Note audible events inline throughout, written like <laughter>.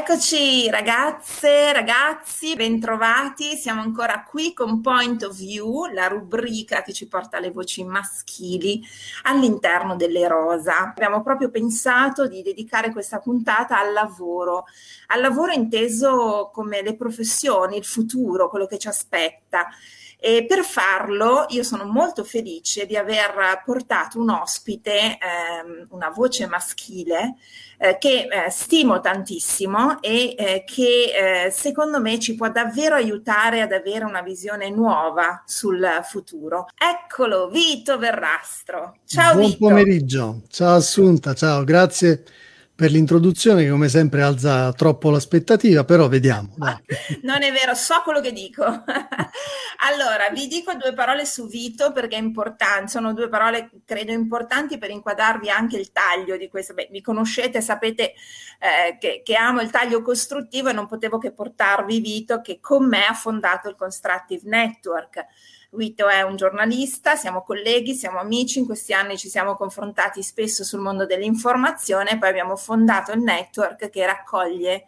Eccoci ragazze, ragazzi, bentrovati. Siamo ancora qui con Point of View, la rubrica che ci porta alle voci maschili all'interno delle rosa. Abbiamo proprio pensato di dedicare questa puntata al lavoro, al lavoro inteso come le professioni, il futuro, quello che ci aspetta. E per farlo io sono molto felice di aver portato un ospite, ehm, una voce maschile, eh, che eh, stimo tantissimo e eh, che eh, secondo me ci può davvero aiutare ad avere una visione nuova sul futuro. Eccolo, Vito Verrastro. Ciao Buon Vito. pomeriggio, ciao Assunta, ciao, grazie per l'introduzione che come sempre alza troppo l'aspettativa, però vediamo. Dai. <laughs> Non è vero, so quello che dico. <laughs> allora, vi dico due parole su Vito perché è importante, sono due parole credo importanti per inquadrarvi anche il taglio di questo. Beh, mi conoscete, sapete eh, che, che, amo il taglio costruttivo e non potevo che portarvi Vito che con me ha fondato il Constructive Network Vito è un giornalista, siamo colleghi, siamo amici, in questi anni ci siamo confrontati spesso sul mondo dell'informazione, poi abbiamo fondato il network che raccoglie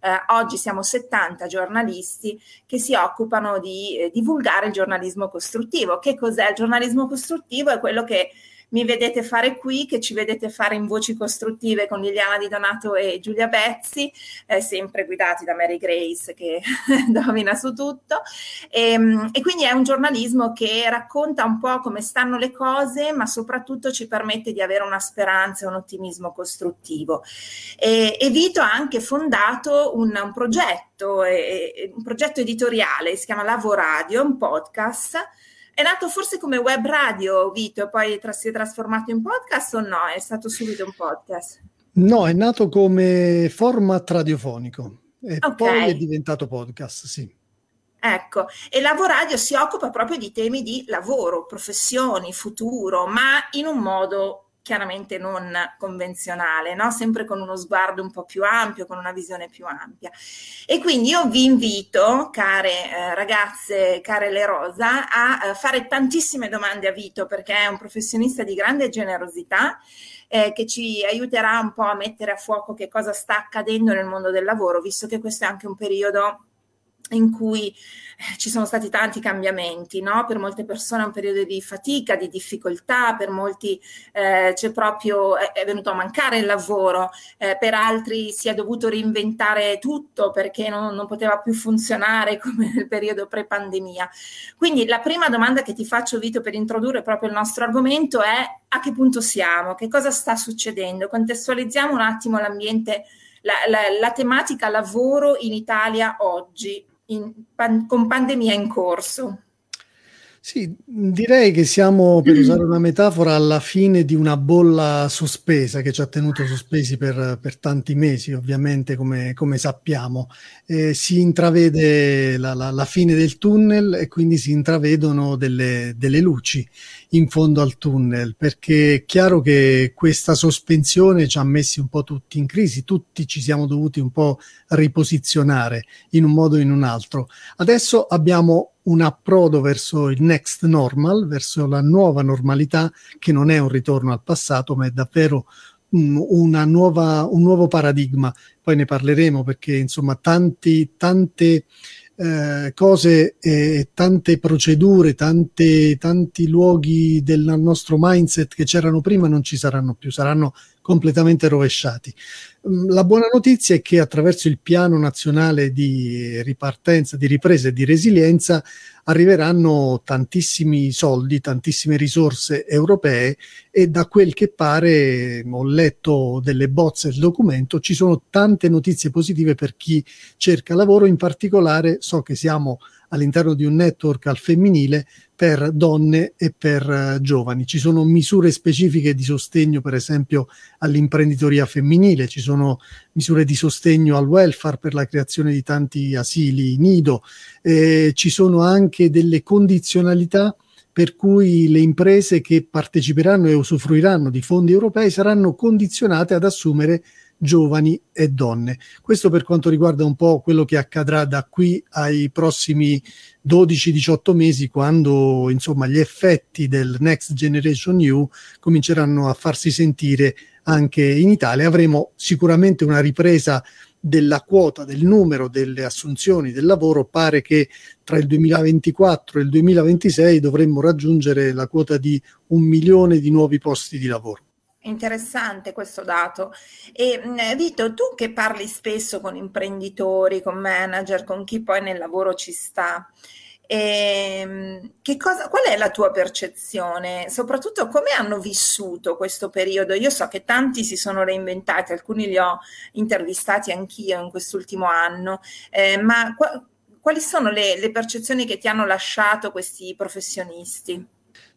eh, oggi siamo 70 giornalisti che si occupano di eh, divulgare il giornalismo costruttivo. Che cos'è il giornalismo costruttivo? È quello che mi vedete fare qui, che ci vedete fare in voci costruttive con Liliana Di Donato e Giulia Bezzi, eh, sempre guidati da Mary Grace che <laughs> domina su tutto. E, ehm, e, quindi è un giornalismo che racconta un po' come stanno le cose, ma soprattutto ci permette di avere una speranza e un ottimismo costruttivo. E, e Vito ha anche fondato un, un progetto, eh, un progetto editoriale, si chiama Lavoradio, un podcast è nato forse come web radio, Vito, e poi tra- si è trasformato in podcast o no? È stato subito un podcast? No, è nato come format radiofonico e okay. poi è diventato podcast, sì. Ecco, e Lavoradio si occupa proprio di temi di lavoro, professioni, futuro, ma in un modo chiaramente non convenzionale, no? sempre con uno sguardo un po' più ampio, con una visione più ampia. E quindi io vi invito, care eh, ragazze, care Le Rosa, a eh, fare tantissime domande a Vito perché è un professionista di grande generosità. Eh, che ci aiuterà un po' a mettere a fuoco che cosa sta accadendo nel mondo del lavoro, visto che questo è anche un periodo in cui eh, ci sono stati tanti cambiamenti, no? per molte persone è un periodo di fatica, di difficoltà, per molti eh, c'è proprio, è, venuto a mancare il lavoro, eh, per altri si è dovuto reinventare tutto perché non, non, poteva più funzionare <laughs> come nel periodo pre-pandemia. Quindi la prima domanda che ti faccio Vito per introdurre proprio il nostro argomento è a che punto siamo, che cosa sta succedendo, contestualizziamo un attimo l'ambiente, la, la, la tematica lavoro in Italia oggi in, pan, con pandemia in corso. Sì, direi che siamo, per <clears throat> usare una metafora, alla fine di una bolla sospesa che ci ha tenuto sospesi per, per tanti mesi, ovviamente, come, come sappiamo. Eh, si intravede la, la, la, fine del tunnel e quindi si intravedono delle, delle luci in fondo al tunnel, perché è chiaro che questa sospensione ci ha messi un po' tutti in crisi, tutti ci siamo dovuti un po' riposizionare in un modo o in un altro. Adesso abbiamo un approdo verso il next normal, verso la nuova normalità, che non è un ritorno al passato, ma è davvero una nuova, un nuovo paradigma. Poi ne parleremo perché insomma tanti, tante eh, cose e tante procedure, tante, tanti luoghi del nostro mindset che c'erano prima non ci saranno più, saranno completamente rovesciati. Mm, la buona notizia è che attraverso il piano nazionale di ripartenza, di ripresa e di resilienza arriveranno tantissimi soldi, tantissime risorse europee e da quel che pare, ho letto delle bozze del documento, ci sono tante notizie positive per chi cerca lavoro, in particolare so che siamo all'interno di un network al femminile per donne e per uh, giovani. Ci sono misure specifiche di sostegno, per esempio, all'imprenditoria femminile, ci sono misure di sostegno al welfare per la creazione di tanti asili nido, eh, ci sono anche delle condizionalità per cui le imprese che parteciperanno e usufruiranno di fondi europei saranno condizionate ad assumere giovani e donne. Questo per quanto riguarda un po' quello che accadrà da qui ai prossimi 12-18 mesi, quando insomma gli effetti del Next Generation EU cominceranno a farsi sentire anche in Italia. Avremo sicuramente una ripresa della quota, del numero delle assunzioni del lavoro, pare che tra il 2024 e il 2026 dovremmo raggiungere la quota di un milione di nuovi posti di lavoro. Interessante questo dato. E Vito, tu che parli spesso con imprenditori, con manager, con chi poi nel lavoro ci sta, eh, cosa, qual è la tua percezione? Soprattutto come hanno vissuto questo periodo? Io so che tanti si sono reinventati, alcuni li ho intervistati anch'io in quest'ultimo anno, eh, ma qu- quali sono le, le percezioni che ti hanno lasciato questi professionisti?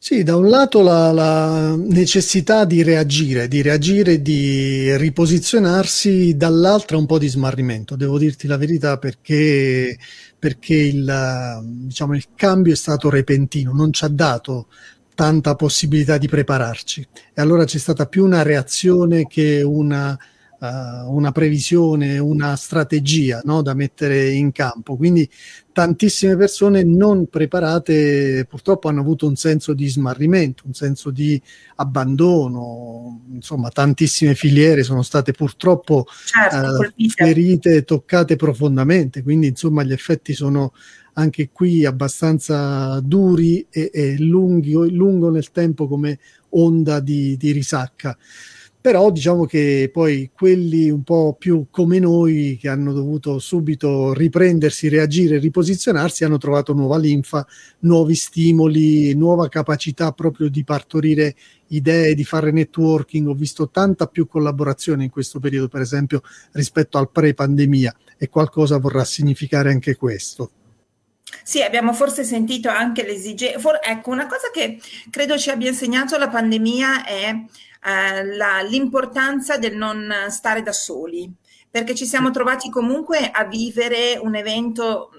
Sì, da un lato la, la, necessità di reagire, di reagire, di riposizionarsi, dall'altra un po' di smarrimento, devo dirti la verità perché, perché il, diciamo, il cambio è stato repentino, non ci ha dato tanta possibilità di prepararci. E allora c'è stata più una reazione che una uh, una previsione, una strategia no, da mettere in campo. Quindi tantissime persone non preparate purtroppo hanno avuto un senso di smarrimento, un senso di abbandono, insomma tantissime filiere sono state purtroppo certo, uh, ferite, toccate profondamente, quindi insomma gli effetti sono anche qui abbastanza duri e, e lunghi, lungo nel tempo come onda di, di risacca però diciamo che poi quelli un po' più come noi che hanno dovuto subito riprendersi, reagire, riposizionarsi, hanno trovato nuova linfa, nuovi stimoli, nuova capacità proprio di partorire idee, di fare networking. Ho visto tanta più collaborazione in questo periodo, per esempio, rispetto al pre-pandemia e qualcosa vorrà significare anche questo. Sì, abbiamo forse sentito anche l'esigenza. For- ecco, una cosa che credo ci abbia insegnato la pandemia è eh, la, l'importanza del non stare da soli, perché ci siamo trovati comunque a vivere un evento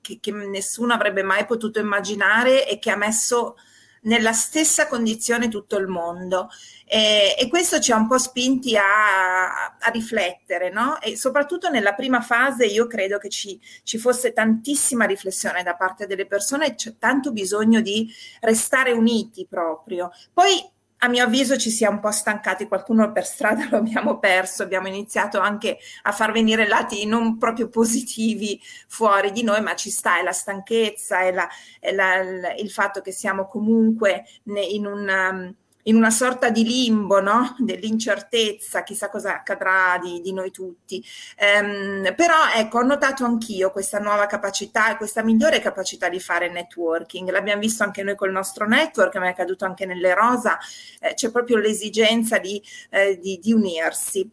che, che nessuno avrebbe mai potuto immaginare e che ha messo nella stessa condizione tutto il mondo. E, e, questo ci ha un po' spinti a, a, riflettere, no? E soprattutto nella prima fase io credo che ci, ci fosse tantissima riflessione da parte delle persone, c'è tanto bisogno di restare uniti proprio. Poi a mio avviso ci si è un po' stancati, qualcuno per strada lo abbiamo perso, abbiamo iniziato anche a far venire lati non proprio positivi fuori di noi, ma ci sta, è la stanchezza, è, la, è la, il fatto che siamo comunque in un in una sorta di limbo, no? dell'incertezza, chissà cosa accadrà di, di noi tutti. Um, però ecco, ho notato anch'io questa nuova capacità e questa migliore capacità di fare networking. L'abbiamo visto anche noi col nostro network, ma è accaduto anche nelle Rosa, eh, c'è proprio l'esigenza di, eh, di, di unirsi.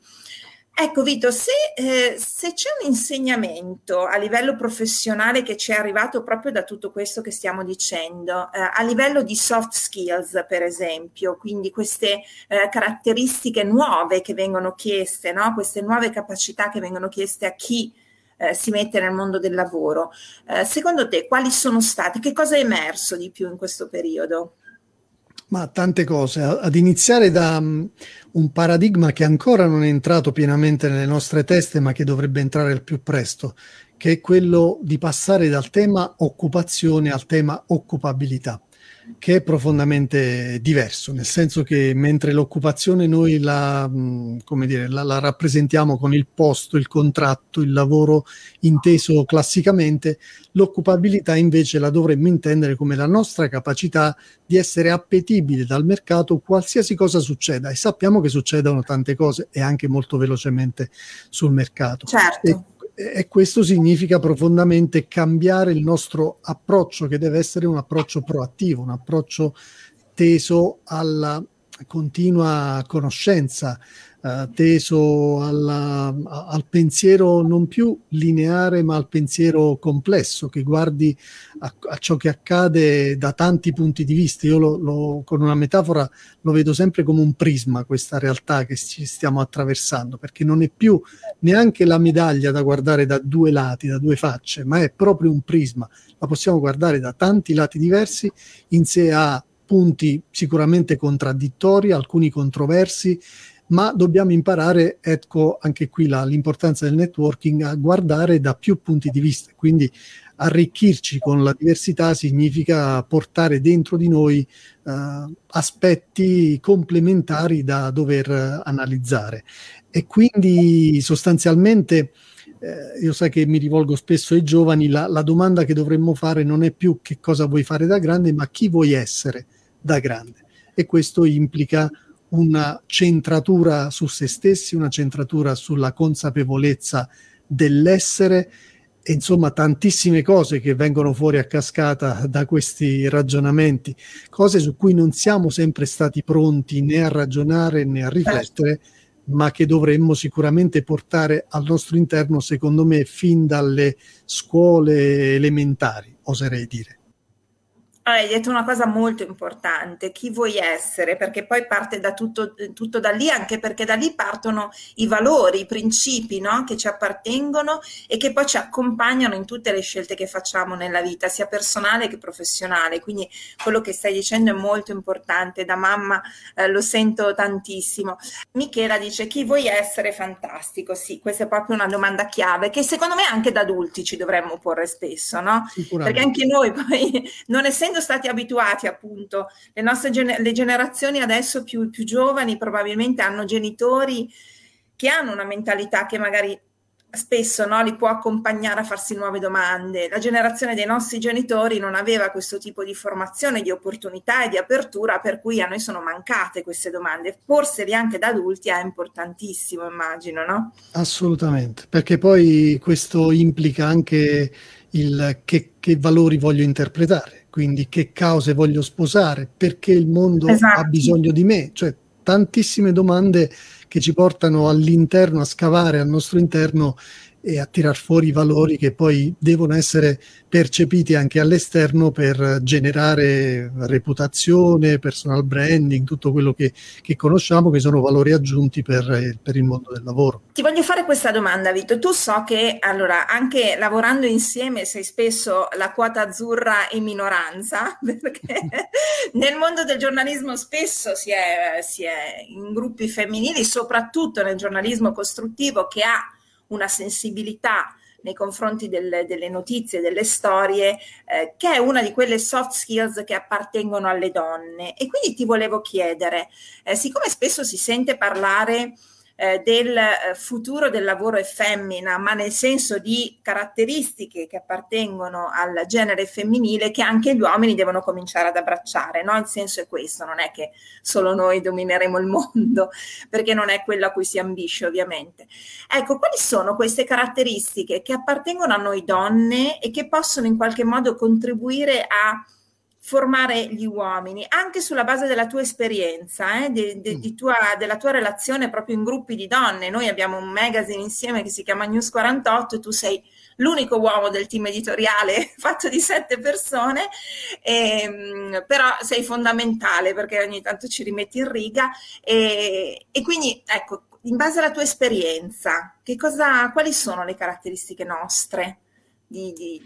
Ecco Vito, se, eh, se, c'è un insegnamento a livello professionale che ci è arrivato proprio da tutto questo che stiamo dicendo, eh, a livello di soft skills per esempio, quindi queste eh, caratteristiche nuove che vengono chieste, no? queste nuove capacità che vengono chieste a chi eh, si mette nel mondo del lavoro, eh, secondo te quali sono stati, che cosa è emerso di più in questo periodo? Ma tante cose, ad iniziare da un paradigma che ancora non è entrato pienamente nelle nostre teste, ma che dovrebbe entrare al più presto, che è quello di passare dal tema occupazione al tema occupabilità che è profondamente diverso, nel senso che mentre l'occupazione noi la, dire, la, la, rappresentiamo con il posto, il contratto, il lavoro inteso classicamente, l'occupabilità invece la dovremmo intendere come la nostra capacità di essere appetibile dal mercato qualsiasi cosa succeda e sappiamo che succedono tante cose e anche molto velocemente sul mercato. Certo. E e questo significa profondamente cambiare il nostro approccio, che deve essere un approccio proattivo, un approccio teso alla continua conoscenza, eh, teso alla, al pensiero non più lineare ma al pensiero complesso che guardi a, a ciò che accade da tanti punti di vista. Io lo, lo, con una metafora lo vedo sempre come un prisma questa realtà che ci stiamo attraversando perché non è più neanche la medaglia da guardare da due lati, da due facce, ma è proprio un prisma. La possiamo guardare da tanti lati diversi, in sé ha punti sicuramente contraddittori, alcuni controversi, ma dobbiamo imparare, ecco anche qui la, l'importanza del networking, a guardare da più punti di vista, quindi arricchirci con la diversità significa portare dentro di noi uh, aspetti complementari da dover analizzare. E quindi sostanzialmente eh, io sai che mi rivolgo spesso ai giovani, la, la, domanda che dovremmo fare non è più che cosa vuoi fare da grande, ma chi vuoi essere da grande. E questo implica una centratura su se stessi, una centratura sulla consapevolezza dell'essere e insomma tantissime cose che vengono fuori a cascata da questi ragionamenti, cose su cui non siamo sempre stati pronti né a ragionare né a riflettere, ma che dovremmo sicuramente portare al nostro interno, secondo me, fin dalle scuole elementari, oserei dire. Hai detto una cosa molto importante, chi vuoi essere, perché poi parte da tutto, tutto da lì, anche perché da lì partono i valori, i principi no? che ci appartengono e che poi ci accompagnano in tutte le scelte che facciamo nella vita, sia personale che professionale. Quindi quello che stai dicendo è molto importante, da mamma eh, lo sento tantissimo. Michela dice chi vuoi essere fantastico, sì, questa è proprio una domanda chiave che secondo me anche da adulti ci dovremmo porre spesso, no? Perché anche noi poi, non essendo essendo stati abituati appunto, le nostre gener- le generazioni adesso più, più giovani probabilmente hanno genitori che hanno una mentalità che magari spesso no, li può accompagnare a farsi nuove domande. La generazione dei nostri genitori non aveva questo tipo di formazione, di opportunità e di apertura, per cui a noi sono mancate queste domande. Porseli anche da adulti è importantissimo, immagino, no? Assolutamente, perché poi questo implica anche il che, che valori voglio interpretare quindi che cause voglio sposare, perché il mondo esatto. ha bisogno di me, cioè tantissime domande che ci portano all'interno, a scavare al nostro interno e a tirar fuori i valori che poi devono essere percepiti anche all'esterno per generare reputazione, personal branding, tutto quello che, che conosciamo, che sono valori aggiunti per, per, il mondo del lavoro. Ti voglio fare questa domanda, Vito. Tu so che allora anche lavorando insieme sei spesso la quota azzurra in minoranza, <laughs> perché nel mondo del giornalismo spesso si è, si è in gruppi femminili, soprattutto nel giornalismo costruttivo che ha una sensibilità nei confronti delle, delle notizie, delle storie, eh, che è una di quelle soft skills che appartengono alle donne. E quindi ti volevo chiedere, eh, siccome spesso si sente parlare eh, del eh, futuro del lavoro è femmina, ma nel senso di caratteristiche che appartengono al genere femminile che anche gli uomini devono cominciare ad abbracciare, no? Il senso è questo, non è che solo noi domineremo il mondo, <laughs> perché non è quello a cui si ambisce ovviamente. Ecco, quali sono queste caratteristiche che appartengono a noi donne e che possono in qualche modo contribuire a formare gli uomini anche sulla base della tua esperienza, eh, de, de, mm. di tua, della tua relazione proprio in gruppi di donne. Noi abbiamo un magazine insieme che si chiama News 48 e tu sei l'unico uomo del team editoriale <laughs> fatto di sette persone, ehm, però sei fondamentale perché ogni tanto ci rimetti in riga e, e quindi ecco, in base alla tua esperienza, cosa, quali sono le caratteristiche nostre di, di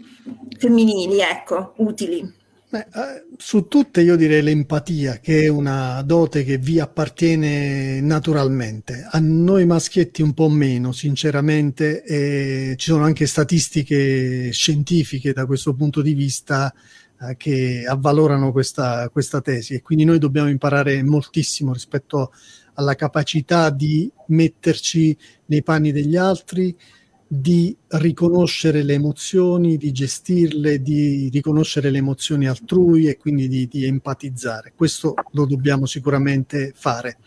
femminili, ecco, utili? Beh, eh, su tutte io direi l'empatia, che è una dote che vi appartiene naturalmente. A noi maschietti un po' meno, sinceramente, e ci sono anche statistiche scientifiche da questo punto di vista eh, che avvalorano questa, questa tesi e quindi noi dobbiamo imparare moltissimo rispetto alla capacità di metterci nei panni degli altri, di riconoscere le emozioni, di gestirle, di riconoscere le emozioni altrui e quindi di, di, empatizzare. Questo lo dobbiamo sicuramente fare.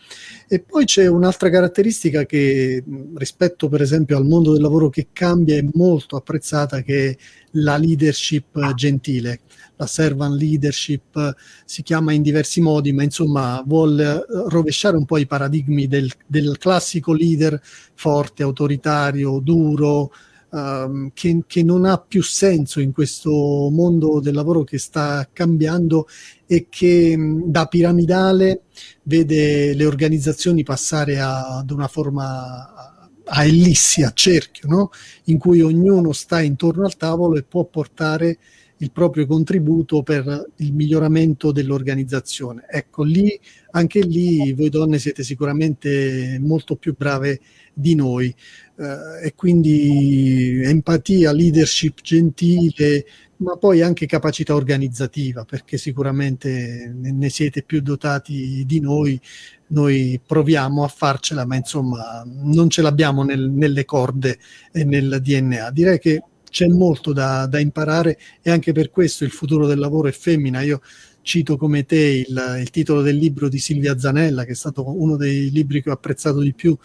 E poi c'è un'altra caratteristica che rispetto per esempio al mondo del lavoro che cambia è molto apprezzata, che è la leadership gentile la servant leadership si chiama in diversi modi, ma insomma vuole rovesciare un po' i paradigmi del, del classico leader forte, autoritario, duro, um, che, che, non ha più senso in questo mondo del lavoro che sta cambiando e che da piramidale vede le organizzazioni passare a, ad una forma a ellissi, a cerchio, no? in cui ognuno sta intorno al tavolo e può portare il proprio contributo per il miglioramento dell'organizzazione. Ecco, lì, anche lì voi donne siete sicuramente molto più brave di noi eh, e quindi empatia, leadership gentile, ma poi anche capacità organizzativa, perché sicuramente ne siete più dotati di noi, noi proviamo a farcela, ma insomma non ce l'abbiamo nel, nelle corde e nel DNA. Direi che c'è molto da, da, imparare e anche per questo il futuro del lavoro è femmina. Io cito come te il, il titolo del libro di Silvia Zanella, che è stato uno dei libri che ho apprezzato di più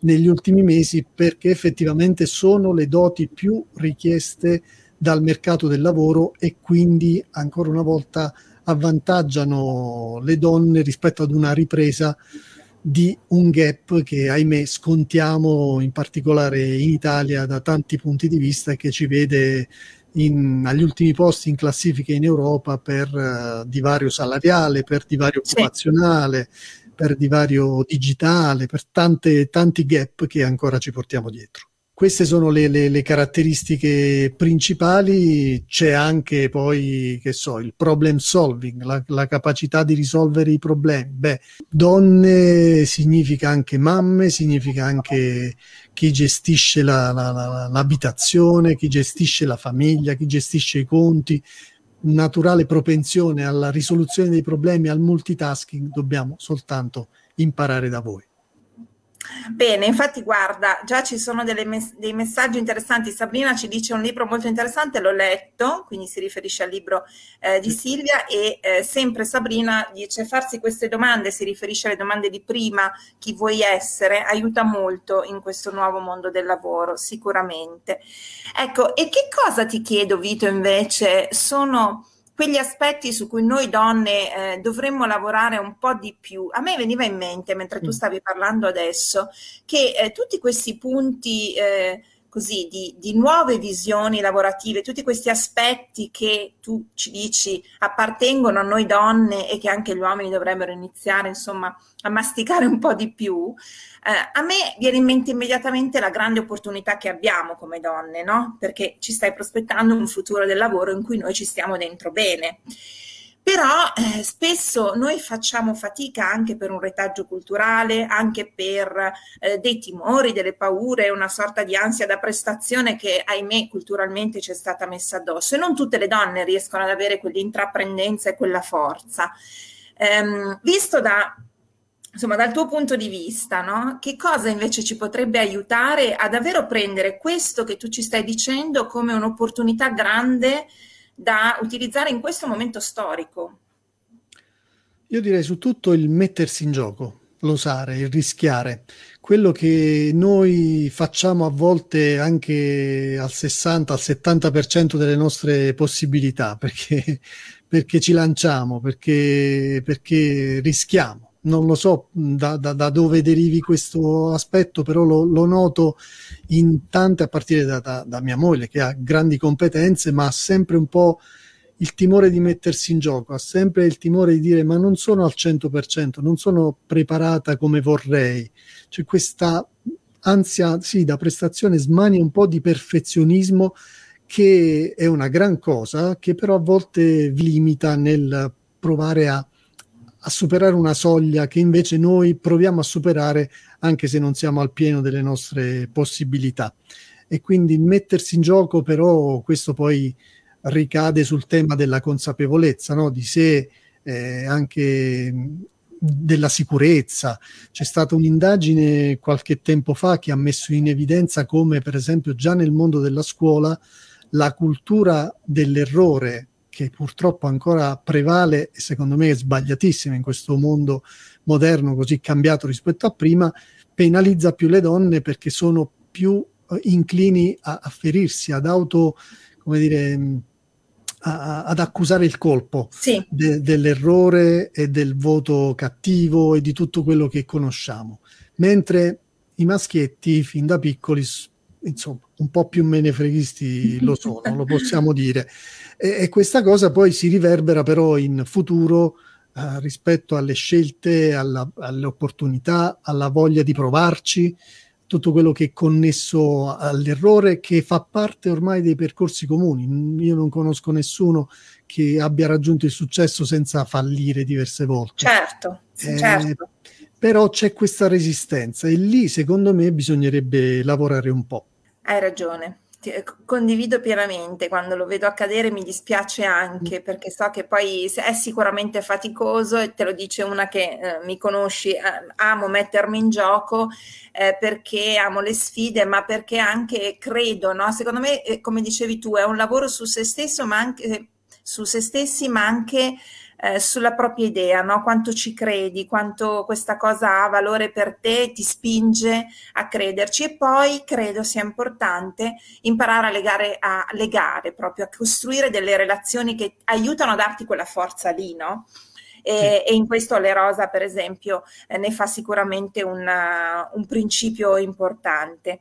negli ultimi mesi, perché effettivamente sono le doti più richieste dal mercato del lavoro e quindi ancora una volta avvantaggiano le donne rispetto ad una ripresa di un gap che ahimè scontiamo in particolare in Italia da tanti punti di vista che ci vede in, agli ultimi posti in classifica in Europa per uh, divario salariale, per divario sì. occupazionale, per divario digitale, per tante, tanti gap che ancora ci portiamo dietro. Queste sono le, le, le, caratteristiche principali, c'è anche poi, che so, il problem solving, la, la, capacità di risolvere i problemi. Beh, donne significa anche mamme, significa anche chi gestisce la, la, l'abitazione, chi gestisce la famiglia, chi gestisce i conti, naturale propensione alla risoluzione dei problemi, al multitasking, dobbiamo soltanto imparare da voi. Bene, infatti guarda, già ci sono mes- dei messaggi interessanti. Sabrina ci dice un libro molto interessante, l'ho letto, quindi si riferisce al libro eh, di Silvia e eh, sempre Sabrina dice farsi queste domande, si riferisce alle domande di prima, chi vuoi essere, aiuta molto in questo nuovo mondo del lavoro, sicuramente. Ecco, e che cosa ti chiedo Vito invece? Sono quegli aspetti su cui noi donne eh, dovremmo lavorare un po' di più. A me veniva in mente, mentre tu mm. stavi parlando adesso, che eh, tutti questi punti eh, così di, di, nuove visioni lavorative, tutti questi aspetti che tu ci dici appartengono a noi donne e che anche gli uomini dovrebbero iniziare insomma a masticare un po' di più, eh, a me viene in mente immediatamente la grande opportunità che abbiamo come donne, no? Perché ci stai prospettando un futuro del lavoro in cui noi ci stiamo dentro bene. Però eh, spesso noi facciamo fatica anche per un retaggio culturale, anche per eh, dei timori, delle paure, una sorta di ansia da prestazione che ahimè culturalmente ci è stata messa addosso e non tutte le donne riescono ad avere quell'intraprendenza e quella forza. Ehm, visto da insomma, dal tuo punto di vista, no? che cosa invece ci potrebbe aiutare a davvero prendere questo che tu ci stai dicendo come un'opportunità grande da utilizzare in questo momento storico? Io direi su tutto il mettersi in gioco, l'osare, il rischiare. Quello che noi facciamo a volte anche al 60, al 70% delle nostre possibilità, perché, <laughs> perché ci lanciamo, perché, perché rischiamo non lo so da, da, da, dove derivi questo aspetto, però lo, lo noto in tante, a partire da, da, mia moglie, che ha grandi competenze, ma ha sempre un po' il timore di mettersi in gioco, ha sempre il timore di dire ma non sono al 100%, non sono preparata come vorrei. C'è questa ansia, sì, da prestazione, smania un po' di perfezionismo che è una gran cosa, che però a volte vi limita nel provare a a superare una soglia che invece noi proviamo a superare anche se non siamo al pieno delle nostre possibilità. E quindi mettersi in gioco, però, questo poi ricade sul tema della consapevolezza no? di sé, eh, anche della sicurezza. C'è stata un'indagine qualche tempo fa che ha messo in evidenza come, per esempio, già nel mondo della scuola la cultura dell'errore che purtroppo ancora prevale e secondo me è sbagliatissima in questo mondo moderno così cambiato rispetto a prima, penalizza più le donne perché sono più eh, inclini a, a ferirsi, ad auto, come dire, mm, a, ad accusare il colpo sì. de, dell'errore e del voto cattivo e di tutto quello che conosciamo. Mentre i maschietti fin da piccoli insomma, un po' più menefreghisti lo sono, lo possiamo dire. <laughs> E, e, questa cosa poi si riverbera però in futuro eh, rispetto alle scelte, alla, alle opportunità, alla voglia di provarci. tutto quello che è connesso all'errore, che fa parte ormai dei percorsi comuni. Io non conosco nessuno che abbia raggiunto il successo senza fallire diverse volte. Certo, eh, certo. Però c'è questa resistenza e lì, secondo me, bisognerebbe lavorare un po'. Hai ragione condivido pienamente, quando lo vedo accadere mi dispiace anche perché so che poi è sicuramente faticoso e te lo dice una che eh, mi conosci, eh, amo mettermi in gioco eh, perché amo le sfide, ma perché anche credo, no? secondo me, eh, come dicevi tu, è un lavoro su se stesso, ma anche su se stessi, ma anche eh, sulla propria idea, no? quanto ci credi, quanto questa cosa ha valore per te, ti spinge a crederci e poi credo sia importante imparare a legare, a legare proprio, a costruire delle relazioni che aiutano a darti quella forza lì, no? E, e, in questo Le Rosa, per esempio, eh, ne fa sicuramente una, un principio importante.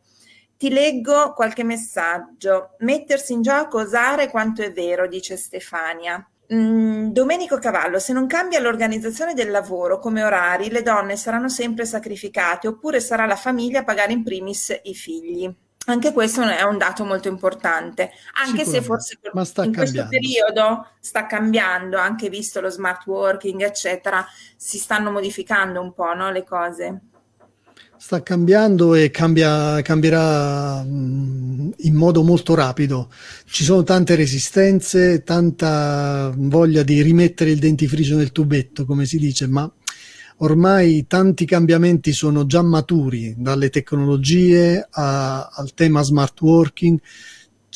Ti leggo qualche messaggio. Mettersi in gioco, osare quanto è vero, dice Stefania. Mm, Domenico Cavallo, se non cambia l'organizzazione del lavoro come orari, le donne saranno sempre sacrificate oppure sarà la famiglia a pagare in primis i figli. Anche questo è un dato molto importante, anche se forse in cambiando. questo periodo sta cambiando, anche visto lo smart working, eccetera, si stanno modificando un po' no, le cose. Sta cambiando e cambia, cambierà mm, in modo molto rapido. Ci sono tante resistenze, tanta voglia di rimettere il dentifricio nel tubetto, come si dice, ma ormai tanti cambiamenti sono già maturi, dalle tecnologie a, al tema smart working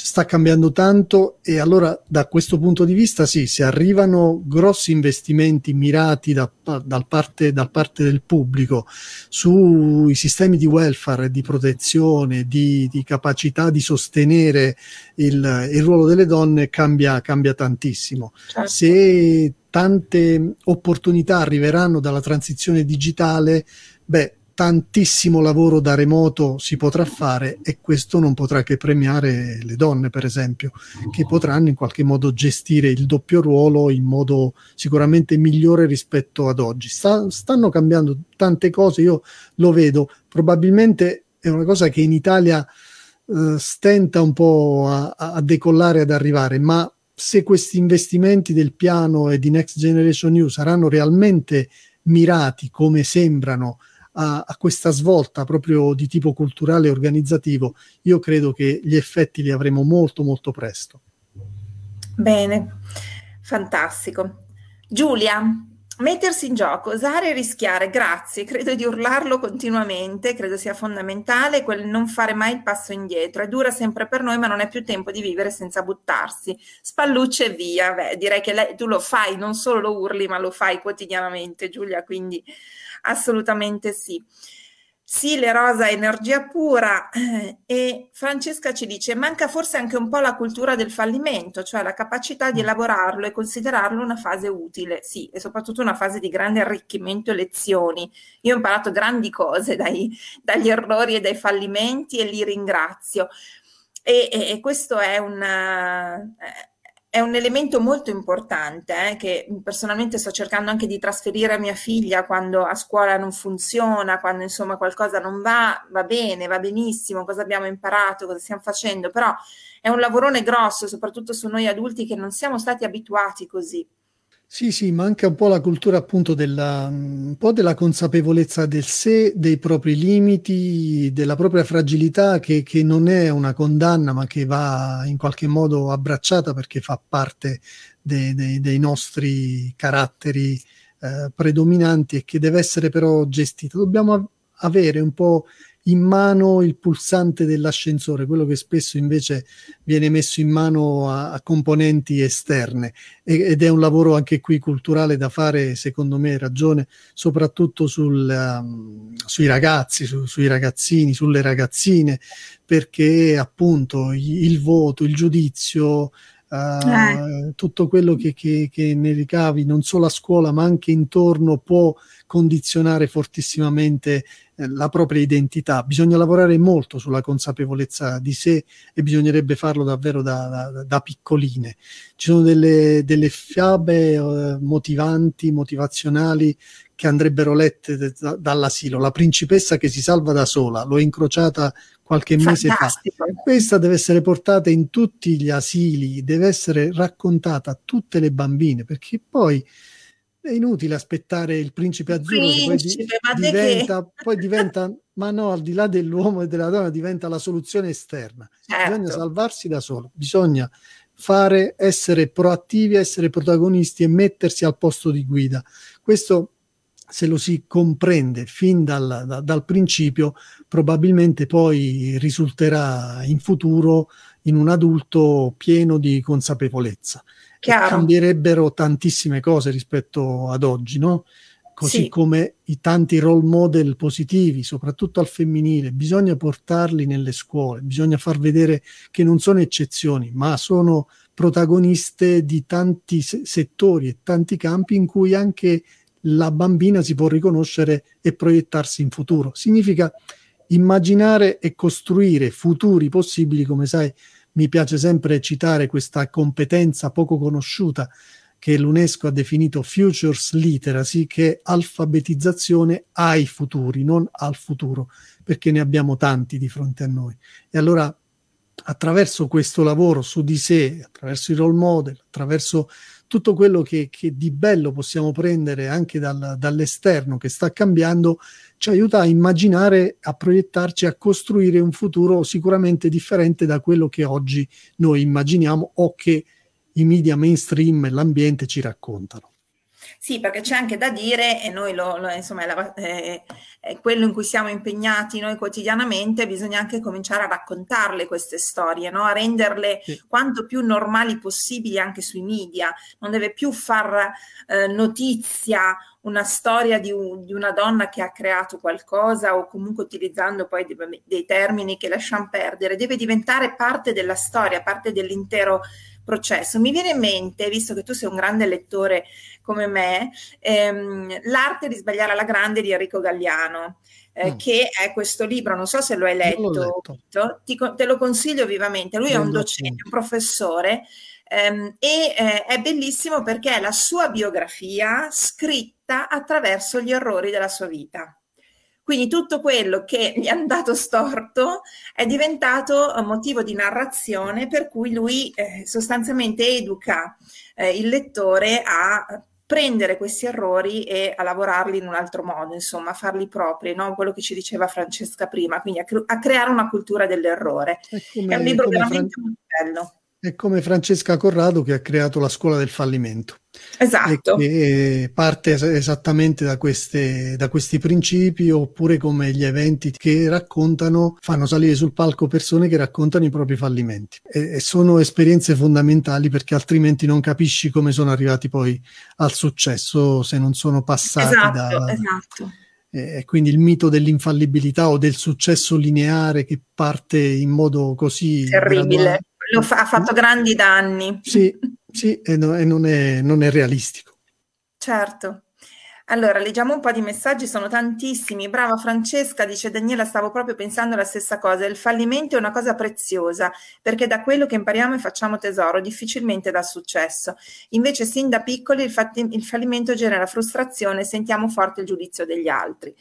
sta cambiando tanto e allora da questo punto di vista sì, se arrivano grossi investimenti mirati da, dal parte, dal parte del pubblico sui sistemi di welfare, di protezione, di, di capacità di sostenere il, il, ruolo delle donne cambia, cambia tantissimo. Certo. Se tante opportunità arriveranno dalla transizione digitale, beh, tantissimo lavoro da remoto si potrà fare e questo non potrà che premiare le donne, per esempio, che potranno in qualche modo gestire il doppio ruolo in modo sicuramente migliore rispetto ad oggi. Sta, stanno cambiando tante cose, io lo vedo, probabilmente è una cosa che in Italia eh, stenta un po' a, a decollare, ad arrivare, ma se questi investimenti del piano e di Next Generation EU saranno realmente mirati come sembrano a, a, questa svolta proprio di tipo culturale e organizzativo, io credo che gli effetti li avremo molto molto presto. Bene, fantastico. Giulia, mettersi in gioco, osare e rischiare, grazie, credo di urlarlo continuamente, credo sia fondamentale quel non fare mai il passo indietro, è dura sempre per noi ma non è più tempo di vivere senza buttarsi, spallucce e via, Beh, direi che lei, tu lo fai, non solo lo urli ma lo fai quotidianamente Giulia, quindi Assolutamente sì. Sì, le rosa energia pura eh, e Francesca ci dice manca forse anche un po' la cultura del fallimento, cioè la capacità di mm. elaborarlo e considerarlo una fase utile, sì, e soprattutto una fase di grande arricchimento e lezioni. Io ho imparato grandi cose dai, dagli errori e dai fallimenti e li ringrazio. E, e, e questo è un... È un elemento molto importante eh, che personalmente sto cercando anche di trasferire a mia figlia quando a scuola non funziona, quando insomma qualcosa non va, va bene, va benissimo, cosa abbiamo imparato, cosa stiamo facendo, però è un lavorone grosso, soprattutto su noi adulti che non siamo stati abituati così. Sì, sì, manca un po' la cultura appunto della, un po' della consapevolezza del sé, dei propri limiti, della propria fragilità che, che, non è una condanna ma che va in qualche modo abbracciata perché fa parte de, de, dei nostri caratteri eh, predominanti e che deve essere però gestita. Dobbiamo avere un po' in mano il pulsante dell'ascensore, quello che spesso invece viene messo in mano a, a componenti esterne e, ed è un lavoro anche qui culturale da fare, secondo me, ragione, soprattutto sul, um, sui ragazzi, su, sui ragazzini, sulle ragazzine, perché appunto il, voto, il giudizio, Uh, eh. tutto quello che, che, che, ne ricavi non solo a scuola ma anche intorno può condizionare fortissimamente eh, la propria identità. Bisogna lavorare molto sulla consapevolezza di sé e bisognerebbe farlo davvero da, da, da piccoline. Ci sono delle, delle fiabe eh, motivanti, motivazionali che andrebbero lette da, dall'asilo. La principessa che si salva da sola, l'ho incrociata qualche mese Fantastico. fa. Questa deve essere portata in tutti gli asili, deve essere raccontata a tutte le bambine, perché poi è inutile aspettare il principe azzurro principe, che poi di, diventa, che... poi diventa, ma no, al di là dell'uomo e della donna, diventa la soluzione esterna. Certo. Bisogna salvarsi da solo, bisogna fare, essere proattivi, essere protagonisti e mettersi al posto di guida. Questo se lo si comprende fin dal, da, dal principio, probabilmente poi risulterà in futuro in un adulto pieno di consapevolezza. Cambierebbero tantissime cose rispetto ad oggi, no? Così sì. come i tanti role model positivi, soprattutto al femminile, bisogna portarli nelle scuole, bisogna far vedere che non sono eccezioni, ma sono protagoniste di tanti settori e tanti campi in cui anche la bambina si può riconoscere e proiettarsi in futuro. Significa immaginare e costruire futuri possibili, come sai, mi piace sempre citare questa competenza poco conosciuta che l'UNESCO ha definito Futures Literacy, che è alfabetizzazione ai futuri, non al futuro, perché ne abbiamo tanti di fronte a noi. E allora attraverso questo lavoro su di sé, attraverso i role model, attraverso tutto quello che, che di bello possiamo prendere anche dal, dall'esterno che sta cambiando, ci aiuta a immaginare, a proiettarci, a costruire un futuro sicuramente differente da quello che oggi noi immaginiamo o che i media mainstream e l'ambiente ci raccontano. Sì, perché c'è anche da dire, e noi lo, lo insomma, è, la, è, è, quello in cui siamo impegnati noi quotidianamente, bisogna anche cominciare a raccontarle queste storie, no? a renderle sì. quanto più normali possibili anche sui media. Non deve più far eh, notizia una storia di, un, di, una donna che ha creato qualcosa o comunque utilizzando poi dei, dei termini che lasciamo perdere, deve diventare parte della storia, parte dell'intero processo. Mi viene in mente, visto che tu sei un grande lettore come me, ehm, L'arte di sbagliare alla grande di Enrico Galliano. Eh, mm. che è questo libro, non so se lo hai letto, letto. Ti, te lo consiglio vivamente. Lui è un docente, un professore ehm, e eh, è bellissimo perché è la sua biografia scritta attraverso gli errori della sua vita. Quindi tutto quello che <laughs> gli è andato storto è diventato motivo di narrazione per cui lui eh, sostanzialmente educa eh, il lettore a prendere questi errori e a lavorarli in un altro modo, insomma, a farli propri, no? quello che ci diceva Francesca prima, quindi a, cre- a creare una cultura dell'errore. È, come, è un libro veramente Fran- molto bello. È come Francesca Corrado che ha creato la scuola del fallimento. Esatto. che parte esattamente da, queste, da questi principi, oppure come gli eventi che raccontano, fanno salire sul palco persone che raccontano i propri fallimenti. E, e sono esperienze fondamentali perché altrimenti non capisci come sono arrivati poi al successo se non sono passati esatto, da... Esatto. E quindi il mito dell'infallibilità o del successo lineare che parte in modo così terribile fa, ha fatto grandi danni. Sì, sì e, no, e non, è, non è realistico. Certo. Allora, leggiamo un po' di messaggi, sono tantissimi. Brava Francesca, dice Daniela, stavo proprio pensando la stessa cosa. Il fallimento è una cosa preziosa, perché da quello che impariamo e facciamo tesoro, difficilmente dà successo. Invece, sin da piccoli, il, fatti- il fallimento genera frustrazione e sentiamo forte il giudizio degli altri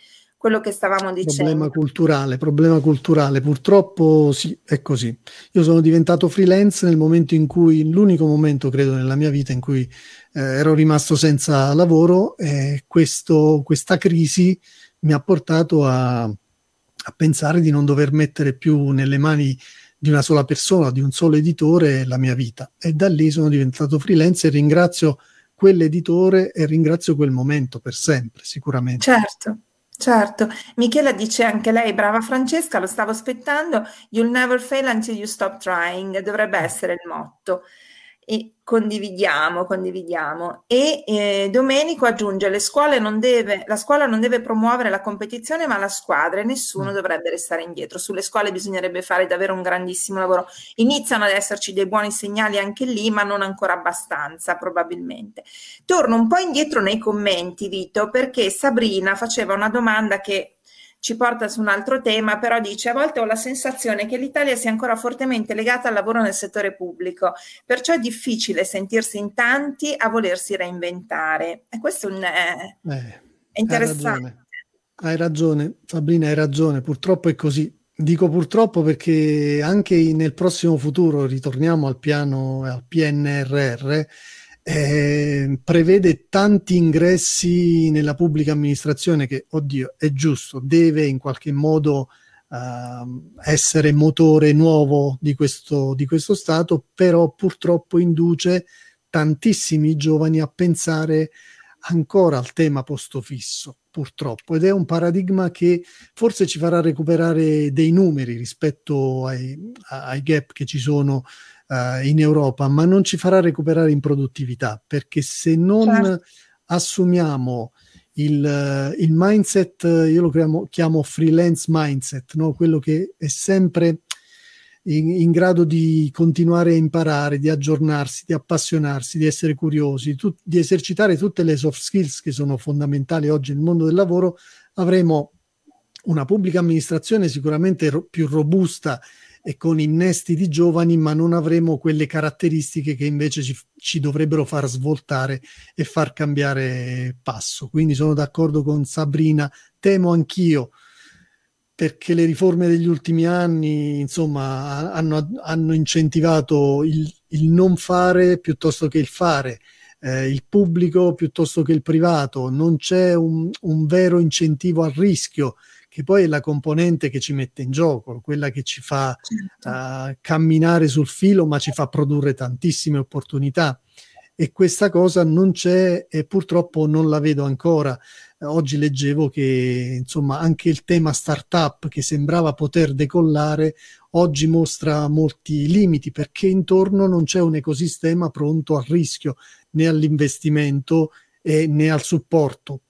quello che stavamo dicendo. Problema culturale, problema culturale. Purtroppo sì, è così. Io sono diventato freelance nel momento in cui, l'unico momento credo nella mia vita in cui eh, ero rimasto senza lavoro e questo, questa crisi mi ha portato a, a pensare di non dover mettere più nelle mani di una sola persona, di un solo editore la mia vita. E da lì sono diventato freelance e ringrazio quell'editore e ringrazio quel momento per sempre, sicuramente. Certo. Certo, Michela dice anche lei, brava Francesca, lo stavo aspettando, you'll never fail until you stop trying, dovrebbe essere il motto. E condividiamo, condividiamo. E eh, Domenico aggiunge: le scuole non deve, la scuola non deve promuovere la competizione, ma la squadra e nessuno mm. dovrebbe restare indietro. Sulle scuole bisognerebbe fare davvero un grandissimo lavoro. Iniziano ad esserci dei buoni segnali anche lì, ma non ancora abbastanza, probabilmente. Torno un po' indietro nei commenti, Vito, perché Sabrina faceva una domanda che ci porta su un altro tema, però dice a volte ho la sensazione che l'Italia sia ancora fortemente legata al lavoro nel settore pubblico, perciò è difficile sentirsi in tanti a volersi reinventare. E questo è, eh, è interessante. Hai ragione. hai ragione, Sabrina, hai ragione, purtroppo è così. Dico purtroppo perché anche nel prossimo futuro ritorniamo al piano, al PNRR, eh, prevede tanti ingressi nella pubblica amministrazione che, oddio, è giusto, deve in qualche modo uh, essere motore nuovo di questo, di questo Stato, però purtroppo induce tantissimi giovani a pensare ancora al tema posto fisso, purtroppo, ed è un paradigma che forse ci farà recuperare dei numeri rispetto ai, ai gap che ci sono uh, in Europa, ma non ci farà recuperare in produttività, perché se non certo. assumiamo il, il, mindset, io lo chiamo, chiamo freelance mindset, no? quello che è sempre in, in, grado di continuare a imparare, di aggiornarsi, di appassionarsi, di essere curiosi, tu, di esercitare tutte le soft skills che sono fondamentali oggi nel mondo del lavoro, avremo una pubblica amministrazione sicuramente ro- più robusta e con innesti di giovani, ma non avremo quelle caratteristiche che invece ci, ci dovrebbero far svoltare e far cambiare passo. Quindi sono d'accordo con Sabrina, temo anch'io perché le riforme degli ultimi anni, insomma, hanno, hanno incentivato il, il, non fare piuttosto che il fare, eh, il pubblico piuttosto che il privato, non c'è un, un vero incentivo al rischio che poi è la componente che ci mette in gioco, quella che ci fa certo. uh, camminare sul filo, ma ci fa produrre tantissime opportunità. E questa cosa non c'è e purtroppo non la vedo ancora. Oggi leggevo che insomma anche il tema startup che sembrava poter decollare oggi mostra molti limiti perché intorno non c'è un ecosistema pronto al rischio né all'investimento eh, né al supporto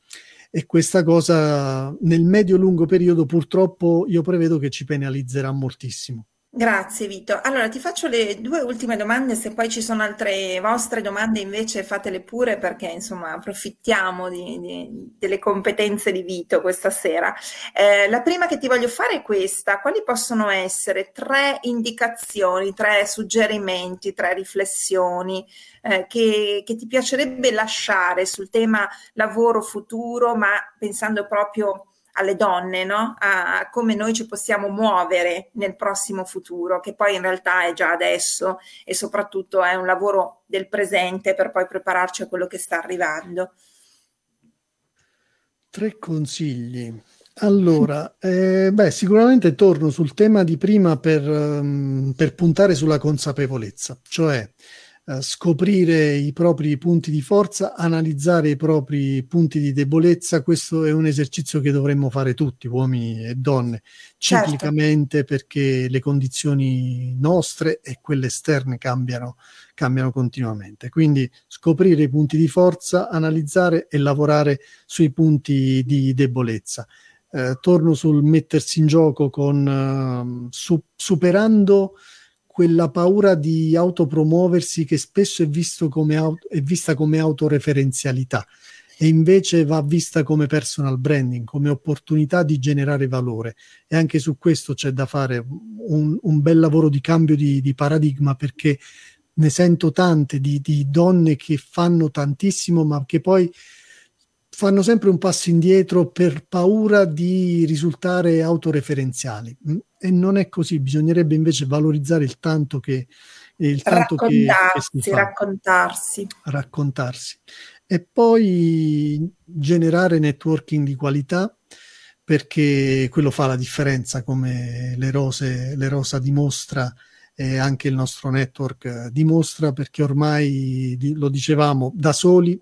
e questa cosa nel medio-lungo periodo purtroppo io prevedo che ci penalizzerà moltissimo. Grazie Vito. Allora ti faccio le due ultime domande, se poi ci sono altre vostre domande invece fatele pure perché insomma approfittiamo di, di, delle competenze di Vito questa sera. Eh, la prima che ti voglio fare è questa, quali possono essere tre indicazioni, tre suggerimenti, tre riflessioni eh, che, che ti piacerebbe lasciare sul tema lavoro futuro, ma pensando proprio alle donne, no? a come noi ci possiamo muovere nel prossimo futuro, che poi in realtà è già adesso e soprattutto è un lavoro del presente per poi prepararci a quello che sta arrivando. Tre consigli. Allora, <laughs> eh, beh, sicuramente torno sul tema di prima per, um, per puntare sulla consapevolezza, cioè eh, scoprire i propri punti di forza, analizzare i propri punti di debolezza. Questo è un esercizio che dovremmo fare tutti, uomini e donne, certo. ciclicamente perché le condizioni nostre e quelle esterne cambiano, cambiano continuamente. Quindi scoprire i punti di forza, analizzare e lavorare sui punti di debolezza. Eh, torno sul mettersi in gioco con uh, su, superando quella paura di autopromuoversi che spesso è, come auto, è vista come autoreferenzialità e invece va vista come personal branding, come opportunità di generare valore. E anche su questo c'è da fare un, un bel lavoro di cambio di, di, paradigma perché ne sento tante di, di donne che fanno tantissimo ma che poi fanno sempre un passo indietro per paura di risultare autoreferenziali e non è così, bisognerebbe invece valorizzare il tanto che, il tanto che, che si fa. raccontarsi. Raccontarsi. E poi generare networking di qualità perché quello fa la differenza come le rose, le rosa dimostra e anche il nostro network dimostra perché ormai lo dicevamo da soli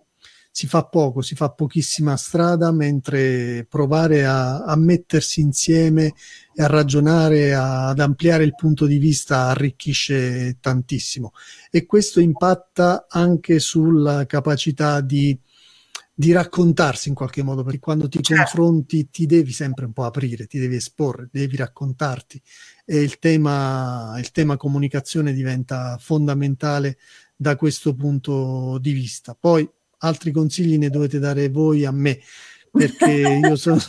si fa poco, si fa pochissima strada, mentre provare a, a mettersi insieme e a ragionare, a, ad ampliare il punto di vista arricchisce tantissimo. E questo impatta anche sulla capacità di di raccontarsi in qualche modo, perché quando ti certo. confronti ti devi sempre un po' aprire, ti devi esporre, devi raccontarti e il tema, il tema comunicazione diventa fondamentale da questo punto di vista. Poi altri consigli ne dovete dare voi a me, perché <laughs> io sono,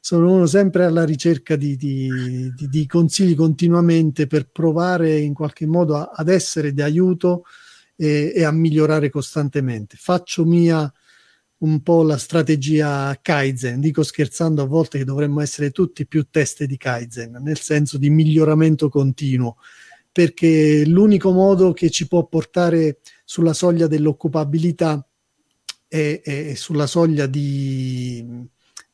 sono uno sempre alla ricerca di, di, di, di, consigli continuamente per provare in qualche modo a, ad essere di aiuto e, e a migliorare costantemente. Faccio mia un po' la strategia Kaizen. Dico scherzando a volte che dovremmo essere tutti più teste di Kaizen, nel senso di miglioramento continuo, perché l'unico modo che ci può portare sulla soglia dell'occupabilità è, è sulla soglia di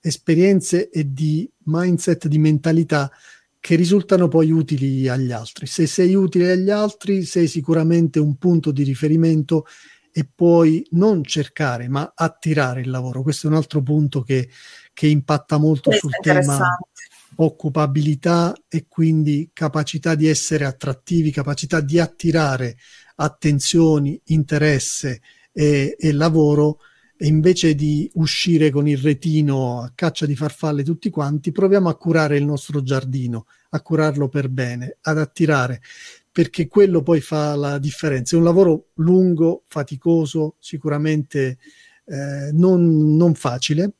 esperienze e di mindset, di mentalità che risultano poi utili agli altri. Se sei utile agli altri, sei sicuramente un punto di riferimento e poi non cercare ma attirare il lavoro. Questo è un altro punto che, che impatta molto Questo sul tema occupabilità e quindi capacità di essere attrattivi, capacità di attirare attenzioni, interesse e, e lavoro e invece di uscire con il retino a caccia di farfalle tutti quanti, proviamo a curare il nostro giardino, a curarlo per bene, ad attirare perché quello poi fa la differenza. È un lavoro lungo, faticoso, sicuramente eh, non, non, facile,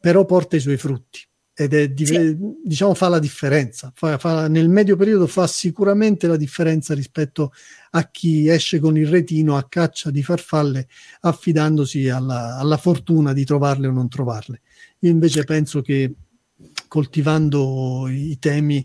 però porta i suoi frutti ed è sì. diciamo fa la differenza. Fa, fa, nel medio periodo fa sicuramente la differenza rispetto a chi esce con il retino a caccia di farfalle affidandosi alla, alla fortuna di trovarle o non trovarle. Io invece penso che coltivando i temi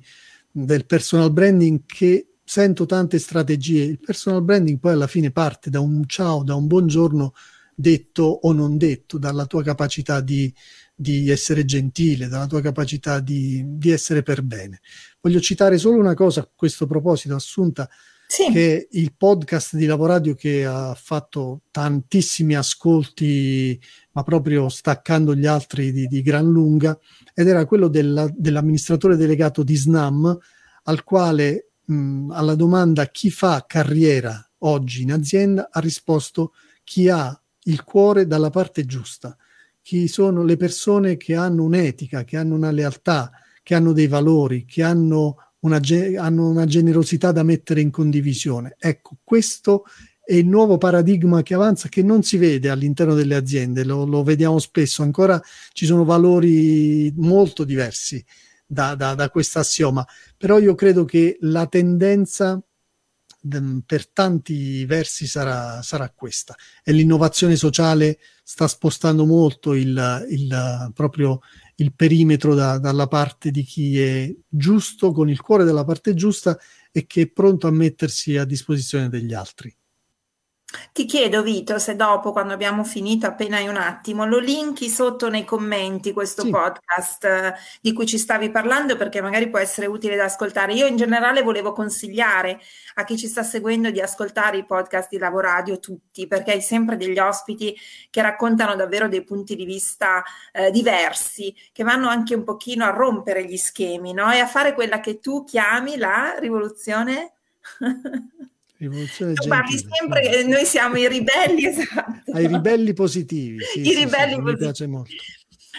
del personal branding che sento tante strategie. Il personal branding poi alla fine parte da un ciao, da un buongiorno detto o non detto, dalla tua capacità di, di essere gentile, dalla tua capacità di, di, essere per bene. Voglio citare solo una cosa a questo proposito, Assunta, sì. che il podcast di Lavoradio che ha fatto tantissimi ascolti, ma proprio staccando gli altri di, di gran lunga, ed era quello della, dell'amministratore delegato di SNAM, al quale mh, alla domanda chi fa carriera oggi in azienda ha risposto chi ha il cuore dalla parte giusta, chi sono le persone che hanno un'etica, che hanno una lealtà, che hanno dei valori, che hanno una, hanno una generosità da mettere in condivisione. Ecco, questo è il nuovo paradigma che avanza, che non si vede all'interno delle aziende, lo, lo vediamo spesso, ancora ci sono valori molto diversi da, da, da questo assioma, però io credo che la tendenza mm, per tanti versi sarà, sarà, questa e l'innovazione sociale sta spostando molto il, il proprio il perimetro da, dalla parte di chi è giusto, con il cuore della parte giusta e che è pronto a mettersi a disposizione degli altri. Ti chiedo, Vito, se dopo, quando abbiamo finito, appena hai un attimo, lo linki sotto nei commenti questo sì. podcast eh, di cui ci stavi parlando, perché magari può essere utile da ascoltare. Io in generale volevo consigliare a chi ci sta seguendo di ascoltare i podcast di Lavoradio tutti, perché hai sempre degli ospiti che raccontano davvero dei punti di vista eh, diversi, che vanno anche un pochino a rompere gli schemi, no? E a fare quella che tu chiami la rivoluzione. <laughs> Rivoluzione tu parli sempre che noi siamo i ribelli, <laughs> esatto. Ai ribelli positivi, sì, I sì, ribelli sì, positivi. mi piace molto.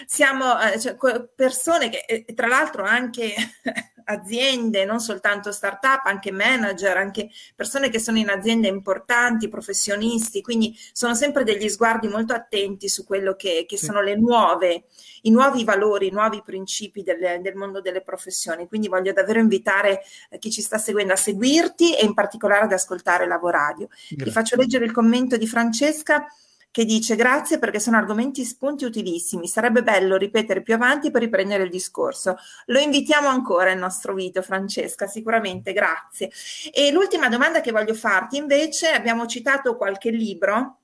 Siamo eh, cioè, persone che, tra l'altro, anche <laughs> aziende, non soltanto start-up, anche manager, anche persone che sono in aziende importanti, professionisti, quindi sono sempre degli sguardi molto attenti su quello che, che sì. sono le nuove, i nuovi valori, i nuovi principi del, del, mondo delle professioni. Quindi voglio davvero invitare eh, chi ci sta seguendo a seguirti e in particolare ad ascoltare Lavoradio. Grazie. Ti faccio leggere il commento di Francesca che dice grazie perché sono argomenti spunti utilissimi, sarebbe bello ripetere più avanti per riprendere il discorso. Lo invitiamo ancora il nostro video, Francesca, sicuramente, grazie. E l'ultima domanda che voglio farti invece, abbiamo citato qualche libro,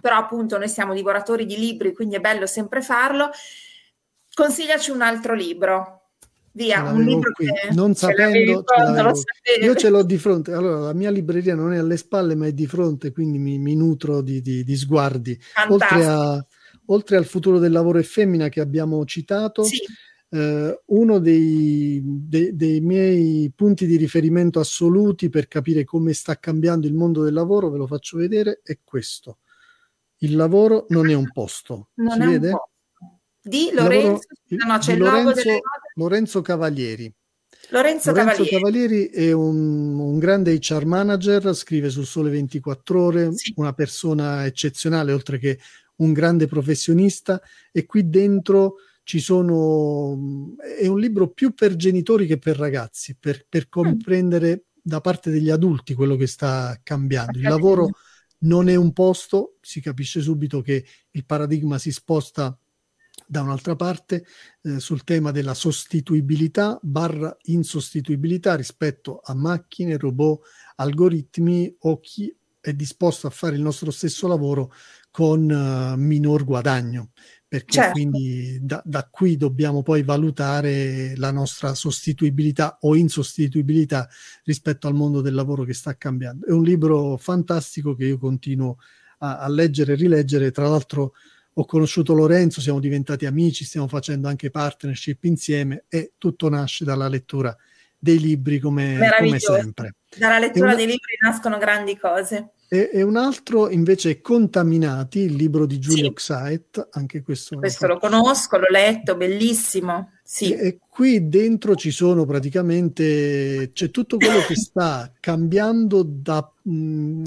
però appunto noi siamo divoratori di libri, quindi è bello sempre farlo. Consigliaci un altro libro. Via, un libro qui. non sapendo, ce io ce l'ho di fronte. Allora, la mia libreria non è alle spalle, ma è di fronte, quindi mi, mi nutro di, di, di sguardi. Oltre, a, oltre, al futuro del lavoro e femmina che abbiamo citato, sì. eh, uno dei, de, dei miei punti di riferimento assoluti per capire come sta cambiando il mondo del lavoro, ve lo faccio vedere, è questo. Il lavoro non è un posto. Non si vede? Posto. Di Lorenzo, lavoro, no, c'è il Lorenzo, delle Lorenzo Cavalieri. Lorenzo, Lorenzo Cavalieri. Cavalieri. è un, un, grande HR manager, scrive sul Sole 24 Ore, sì. una persona eccezionale, oltre che un grande professionista, e qui dentro ci sono. È un libro più per genitori che per ragazzi, per, per mm. comprendere mm. da parte degli adulti quello che sta cambiando. Il lavoro non è un posto, si capisce subito che il paradigma si sposta da un'altra parte eh, sul tema della sostituibilità barra insostituibilità rispetto a macchine, robot, algoritmi o chi è disposto a fare il nostro stesso lavoro con uh, minor guadagno perché certo. quindi da, da, qui dobbiamo poi valutare la nostra sostituibilità o insostituibilità rispetto al mondo del lavoro che sta cambiando. È un libro fantastico che io continuo a, a leggere e rileggere, tra l'altro ho conosciuto Lorenzo, siamo diventati amici, stiamo facendo anche partnership insieme e tutto nasce dalla lettura dei libri come, come sempre. Dalla lettura una... dei libri nascono grandi cose. E, e, un altro invece è Contaminati, il libro di Giulio sì. Xait, anche questo. Questo lo conosco, l'ho letto, bellissimo. Sì. E, e, qui dentro ci sono praticamente, c'è tutto quello che <coughs> sta cambiando da... Mh, mm,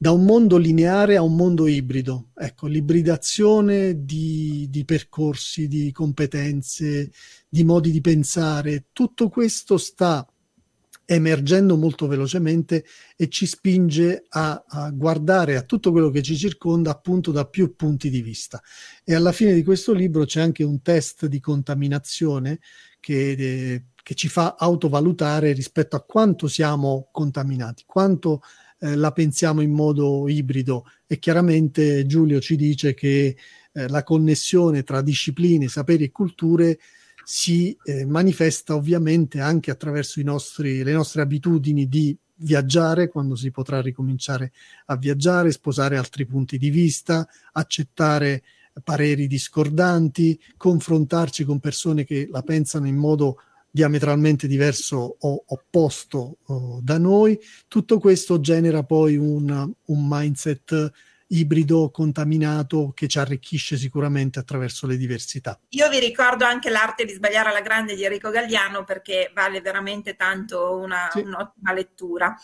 da un mondo lineare a un mondo ibrido. Ecco, l'ibridazione di, di, percorsi, di competenze, di modi di pensare, tutto questo sta emergendo molto velocemente e ci spinge a, a guardare a tutto quello che ci circonda appunto da più punti di vista. E alla fine di questo libro c'è anche un test di contaminazione che, eh, che ci fa autovalutare rispetto a quanto siamo contaminati, quanto eh, la pensiamo in modo ibrido. E chiaramente Giulio ci dice che eh, la connessione tra discipline, saperi e culture si eh, manifesta ovviamente anche attraverso nostri, le nostre abitudini di viaggiare quando si potrà ricominciare a viaggiare, sposare altri punti di vista, accettare pareri discordanti, confrontarci con persone che la pensano in modo diametralmente diverso o opposto oh, da noi, tutto questo genera poi un, un mindset ibrido contaminato che ci arricchisce sicuramente attraverso le diversità. Io vi ricordo anche l'arte di sbagliare alla grande di Enrico Galliano perché vale veramente tanto una, sì. un'ottima lettura.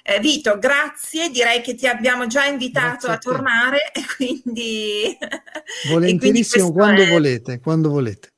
Eh, Vito, grazie, direi che ti abbiamo già invitato a, a tornare <laughs> quindi... Volentierissimo, e quindi quando è... volete, quando volete.